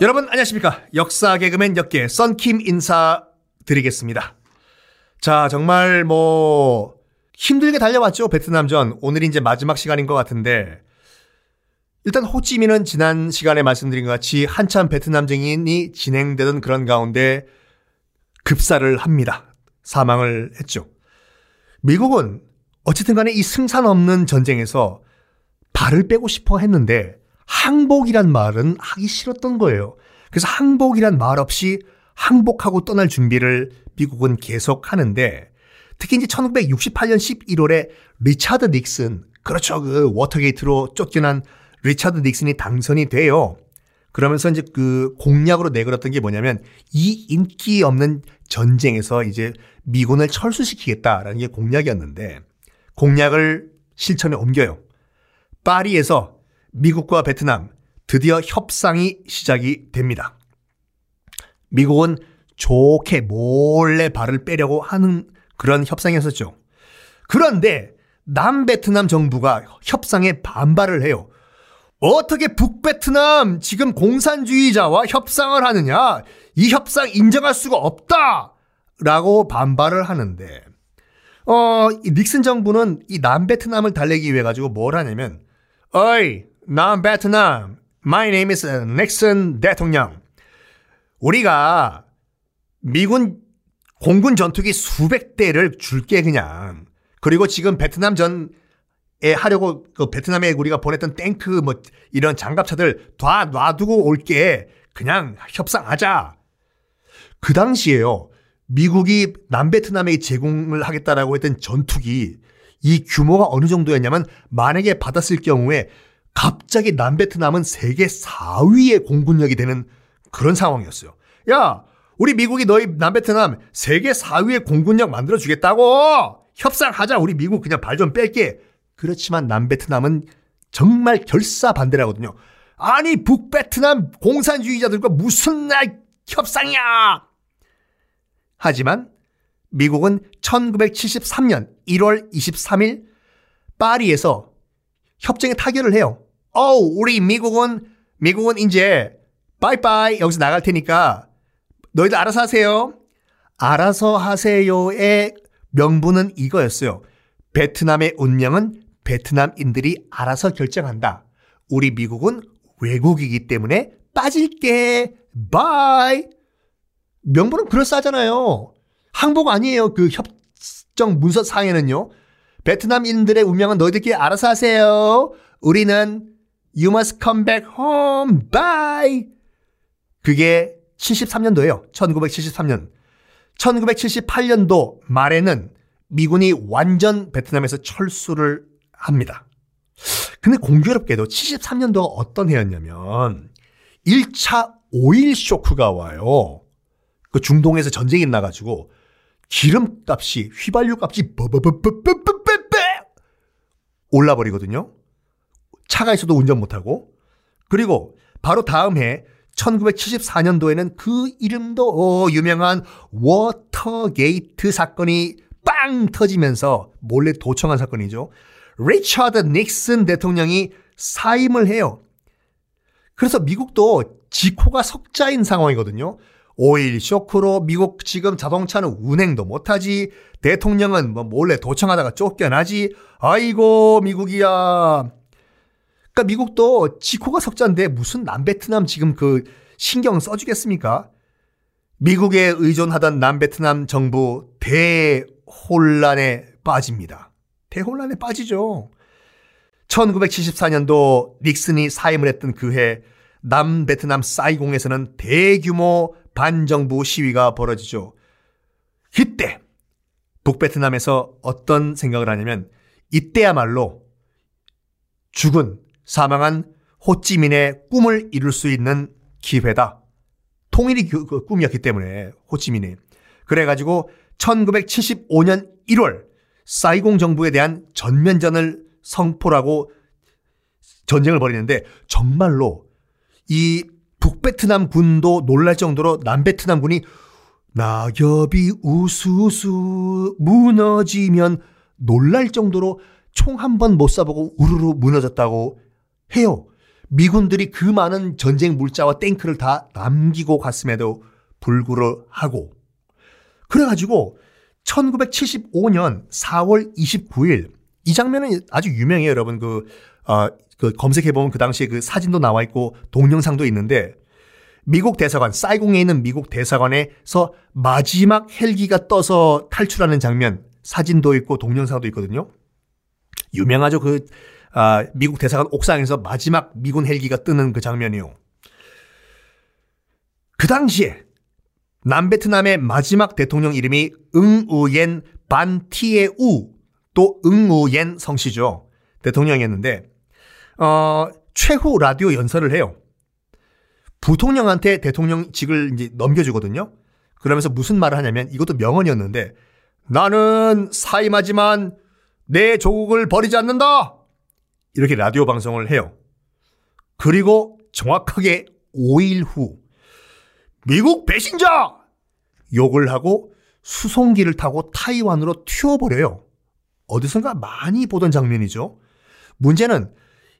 여러분 안녕하십니까? 역사 개그맨 역계 썬킴 인사드리겠습니다. 자 정말 뭐 힘들게 달려왔죠 베트남전. 오늘이 이제 마지막 시간인 것 같은데. 일단 호찌민은 지난 시간에 말씀드린 것 같이 한참 베트남전이 진행되던 그런 가운데 급사를 합니다. 사망을 했죠. 미국은 어쨌든 간에 이 승산 없는 전쟁에서 발을 빼고 싶어 했는데 항복이란 말은 하기 싫었던 거예요. 그래서 항복이란 말 없이 항복하고 떠날 준비를 미국은 계속 하는데 특히 이제 1968년 11월에 리차드 닉슨 그렇죠 그 워터게이트로 쫓겨난 리차드 닉슨이 당선이 돼요. 그러면서 이제 그 공약으로 내걸었던 게 뭐냐면 이 인기 없는 전쟁에서 이제 미군을 철수시키겠다라는 게 공약이었는데 공약을 실천에 옮겨요. 파리에서 미국과 베트남 드디어 협상이 시작이 됩니다. 미국은 좋게 몰래 발을 빼려고 하는 그런 협상이었었죠. 그런데 남베트남 정부가 협상에 반발을 해요. 어떻게 북베트남 지금 공산주의자와 협상을 하느냐? 이 협상 인정할 수가 없다! 라고 반발을 하는데, 어, 닉슨 정부는 이 남베트남을 달래기 위해 가지고 뭘 하냐면, 어이, 남베트남, my name is 넥슨 대통령. 우리가 미군 공군 전투기 수백 대를 줄게 그냥. 그리고 지금 베트남 전에 하려고 그 베트남에 우리가 보냈던 탱크 뭐 이런 장갑차들 다 놔두고 올게. 그냥 협상하자. 그 당시에요. 미국이 남베트남에 제공을 하겠다라고 했던 전투기 이 규모가 어느 정도였냐면 만약에 받았을 경우에 갑자기 남베트남은 세계 4위의 공군력이 되는 그런 상황이었어요. 야, 우리 미국이 너희 남베트남 세계 4위의 공군력 만들어 주겠다고 협상하자. 우리 미국 그냥 발 좀 뺄게. 그렇지만 남베트남은 정말 결사반대라거든요. 아니 북베트남 공산주의자들과 무슨 날 협상이야. 하지만 미국은 1973년 1월 23일 파리에서 협정에 타결을 해요. 어, 우리 미국은 미국은 이제 빠이빠이 여기서 나갈 테니까 너희들 알아서 하세요. 알아서 하세요의 명분은 이거였어요. 베트남의 운명은 베트남인들이 알아서 결정한다. 우리 미국은 외국이기 때문에 빠질게. Bye. 명분은 그럴싸하잖아요. 항복 아니에요. 그 협정 문서 상에는요. 베트남인들의 운명은 너희들끼리 알아서 하세요. 우리는 You must come back home. Bye. 그게 73년도예요. 1973년. 1978년도 말에는 미군이 완전 베트남에서 철수를 합니다. 근데 공교롭게도 73년도가 어떤 해였냐면 1차 오일 쇼크가 와요. 그 중동에서 전쟁이 나가지고 기름값이 휘발유 값이 버버버버버버버 올라버리거든요. 차가 있어도 운전 못하고. 그리고 바로 다음 해 1974년도에는 그 이름도 어, 유명한 워터게이트 사건이 빵 터지면서 몰래 도청한 사건이죠. 리처드 닉슨 대통령이 사임을 해요. 그래서 미국도 지코가 석자인 상황이거든요. 오일 쇼크로 미국 지금 자동차는 운행도 못하지. 대통령은 뭐 몰래 도청하다가 쫓겨나지. 아이고 미국이야. 그러니까 미국도 지코가 석자인데 무슨 남베트남 지금 그 신경 써주겠습니까? 미국에 의존하던 남베트남 정부 대혼란에 빠집니다. 대혼란에 빠지죠. 1974년도 닉슨이 사임을 했던 그 해 남베트남 사이공에서는 대규모 반정부 시위가 벌어지죠. 이때 북베트남에서 어떤 생각을 하냐면 이때야말로 죽은 사망한 호찌민의 꿈을 이룰 수 있는 기회다. 통일이 그, 그 꿈이었기 때문에 호찌민이 그래가지고 1975년 1월 사이공 정부에 대한 전면전을 성포라고 전쟁을 벌이는데 정말로 이 북베트남 군도 놀랄 정도로 남베트남 군이 낙엽이 우수수 무너지면 놀랄 정도로 총 한 번 못 쏴보고 우르르 무너졌다고 해요. 미군들이 그 많은 전쟁 물자와 탱크를 다 남기고 갔음에도 불구하고 그래가지고 1975년 4월 29일 이 장면은 아주 유명해요, 여러분. 그, 어, 그 검색해보면 그 당시에 그 사진도 나와 있고 동영상도 있는데 미국 대사관, 사이공에 있는 미국 대사관에서 마지막 헬기가 떠서 탈출하는 장면 사진도 있고 동영상도 있거든요. 유명하죠. 그, 아, 미국 대사관 옥상에서 마지막 미군 헬기가 뜨는 그 장면이요. 그 당시에 남베트남의 마지막 대통령 이름이 응우옌 반티에우 또 응우옌 성씨죠. 대통령이었는데 어, 최후 라디오 연설을 해요. 부통령한테 대통령직을 이제 넘겨주거든요. 그러면서 무슨 말을 하냐면 이것도 명언이었는데 나는 사임하지만 내 조국을 버리지 않는다. 이렇게 라디오 방송을 해요. 그리고 정확하게 5일 후 미국 배신자! 욕을 하고 수송기를 타고 타이완으로 튀어버려요. 어디선가 많이 보던 장면이죠. 문제는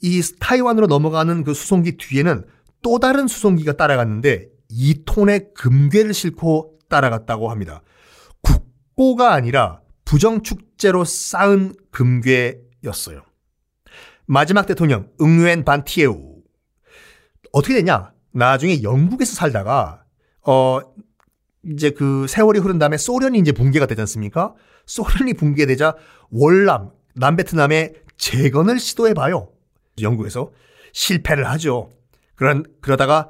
이 타이완으로 넘어가는 그 수송기 뒤에는 또 다른 수송기가 따라갔는데 2톤의 금괴를 싣고 따라갔다고 합니다. 국고가 아니라 부정축제로 쌓은 금괴였어요. 마지막 대통령 응유엔 반티에우 어떻게 됐냐? 나중에 영국에서 살다가 어 이제 그 세월이 흐른 다음에 소련이 이제 붕괴가 되지 않습니까? 소련이 붕괴되자 월남 남베트남에 재건을 시도해 봐요. 영국에서 실패를 하죠. 그런 그러다가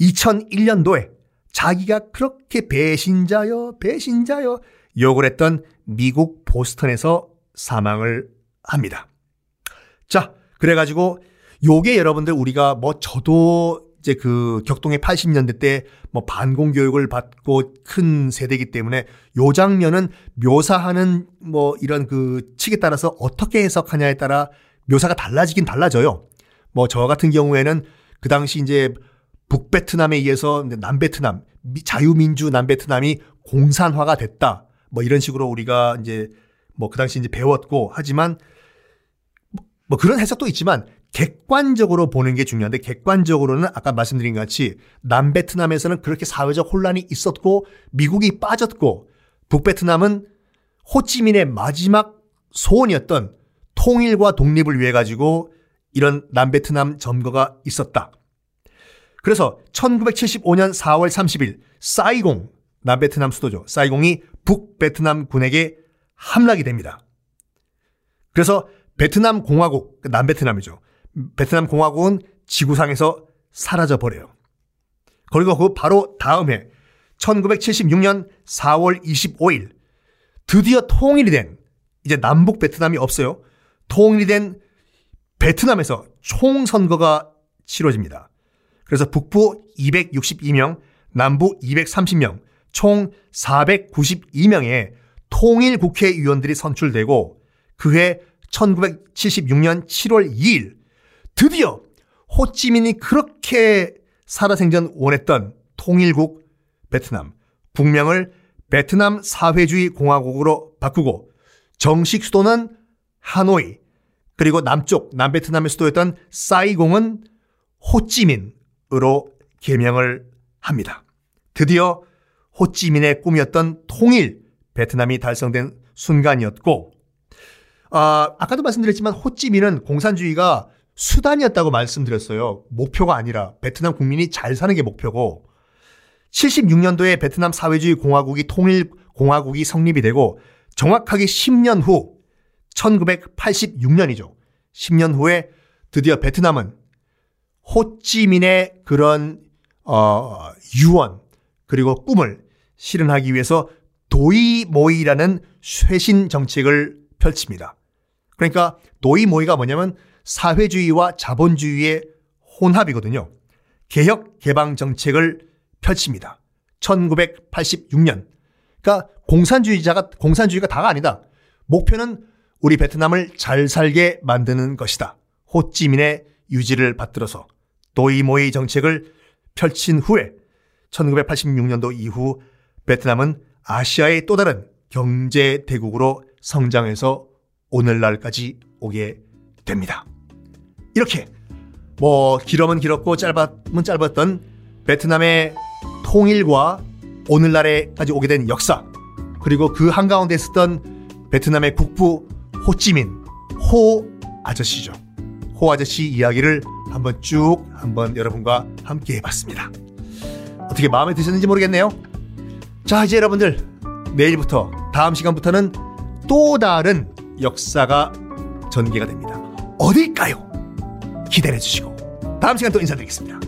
2001년도에 자기가 그렇게 배신자여 배신자여 욕을 했던 미국 보스턴에서 사망을 합니다. 자, 그래가지고 요게 여러분들 우리가 뭐 저도 이제 그 격동의 80년대 때 뭐 반공 교육을 받고 큰 세대이기 때문에 요 장면은 묘사하는 뭐 이런 그 측에 따라서 어떻게 해석하냐에 따라 묘사가 달라지긴 달라져요. 뭐 저 같은 경우에는 그 당시 이제 북베트남에 의해서 남베트남 자유민주 남베트남이 공산화가 됐다. 뭐 이런 식으로 우리가 이제 뭐 그 당시 이제 배웠고 하지만 뭐 그런 해석도 있지만 객관적으로 보는 게 중요한데 객관적으로는 아까 말씀드린 것 같이 남베트남에서는 그렇게 사회적 혼란이 있었고 미국이 빠졌고 북베트남은 호찌민의 마지막 소원이었던 통일과 독립을 위해 가지고 이런 남베트남 점거가 있었다. 그래서 1975년 4월 30일 사이공 남베트남 수도죠. 사이공이 북베트남 군에게 함락이 됩니다. 그래서 베트남 공화국, 그 남베트남이죠. 베트남 공화국은 지구상에서 사라져 버려요. 그리고 그 바로 다음 해 1976년 4월 25일 드디어 통일이 된 이제 남북 베트남이 없어요. 통일이 된 베트남에서 총선거가 치러집니다. 그래서 북부 262명, 남부 230명, 총 492명의 통일 국회의원들이 선출되고 그해 1976년 7월 2일 드디어 호찌민이 그렇게 살아생전 원했던 통일국 베트남 국명을 베트남 사회주의 공화국으로 바꾸고 정식 수도는 하노이 그리고 남쪽 남베트남의 수도였던 사이공은 호찌민으로 개명을 합니다. 드디어 호찌민의 꿈이었던 통일 베트남이 달성된 순간이었고 아, 아까도 말씀드렸지만 호찌민은 공산주의가 수단이었다고 말씀드렸어요. 목표가 아니라 베트남 국민이 잘 사는 게 목표고 76년도에 베트남 사회주의 공화국이 통일 공화국이 성립이 되고 정확하게 10년 후 1986년이죠. 10년 후에 드디어 베트남은 호찌민의 그런 어, 유언 그리고 꿈을 실현하기 위해서 도이모이라는 쇄신 정책을 펼칩니다. 그러니까 도이모이가 뭐냐면 사회주의와 자본주의의 혼합이거든요. 개혁 개방 정책을 펼칩니다. 1986년. 그러니까 공산주의자가 공산주의가 다가 아니다. 목표는 우리 베트남을 잘 살게 만드는 것이다. 호찌민의 유지를 받들어서 도이모이 정책을 펼친 후에 1986년도 이후 베트남은 아시아의 또 다른 경제 대국으로 성장해서 오늘날까지 오게 됩니다. 이렇게 뭐 길어면 길었고 짧았면 짧았던 베트남의 통일과 오늘날에까지 오게 된 역사 그리고 그 한가운데 있었던 베트남의 국부 호찌민 호 아저씨죠. 호 아저씨 이야기를 한번 쭉 한번 여러분과 함께 해봤습니다. 어떻게 마음에 드셨는지 모르겠네요. 자 이제 여러분들 내일부터 다음 시간부터는 또 다른 역사가 전개가 됩니다. 어딜까요? 기대해 주시고 다음 시간 또 인사드리겠습니다.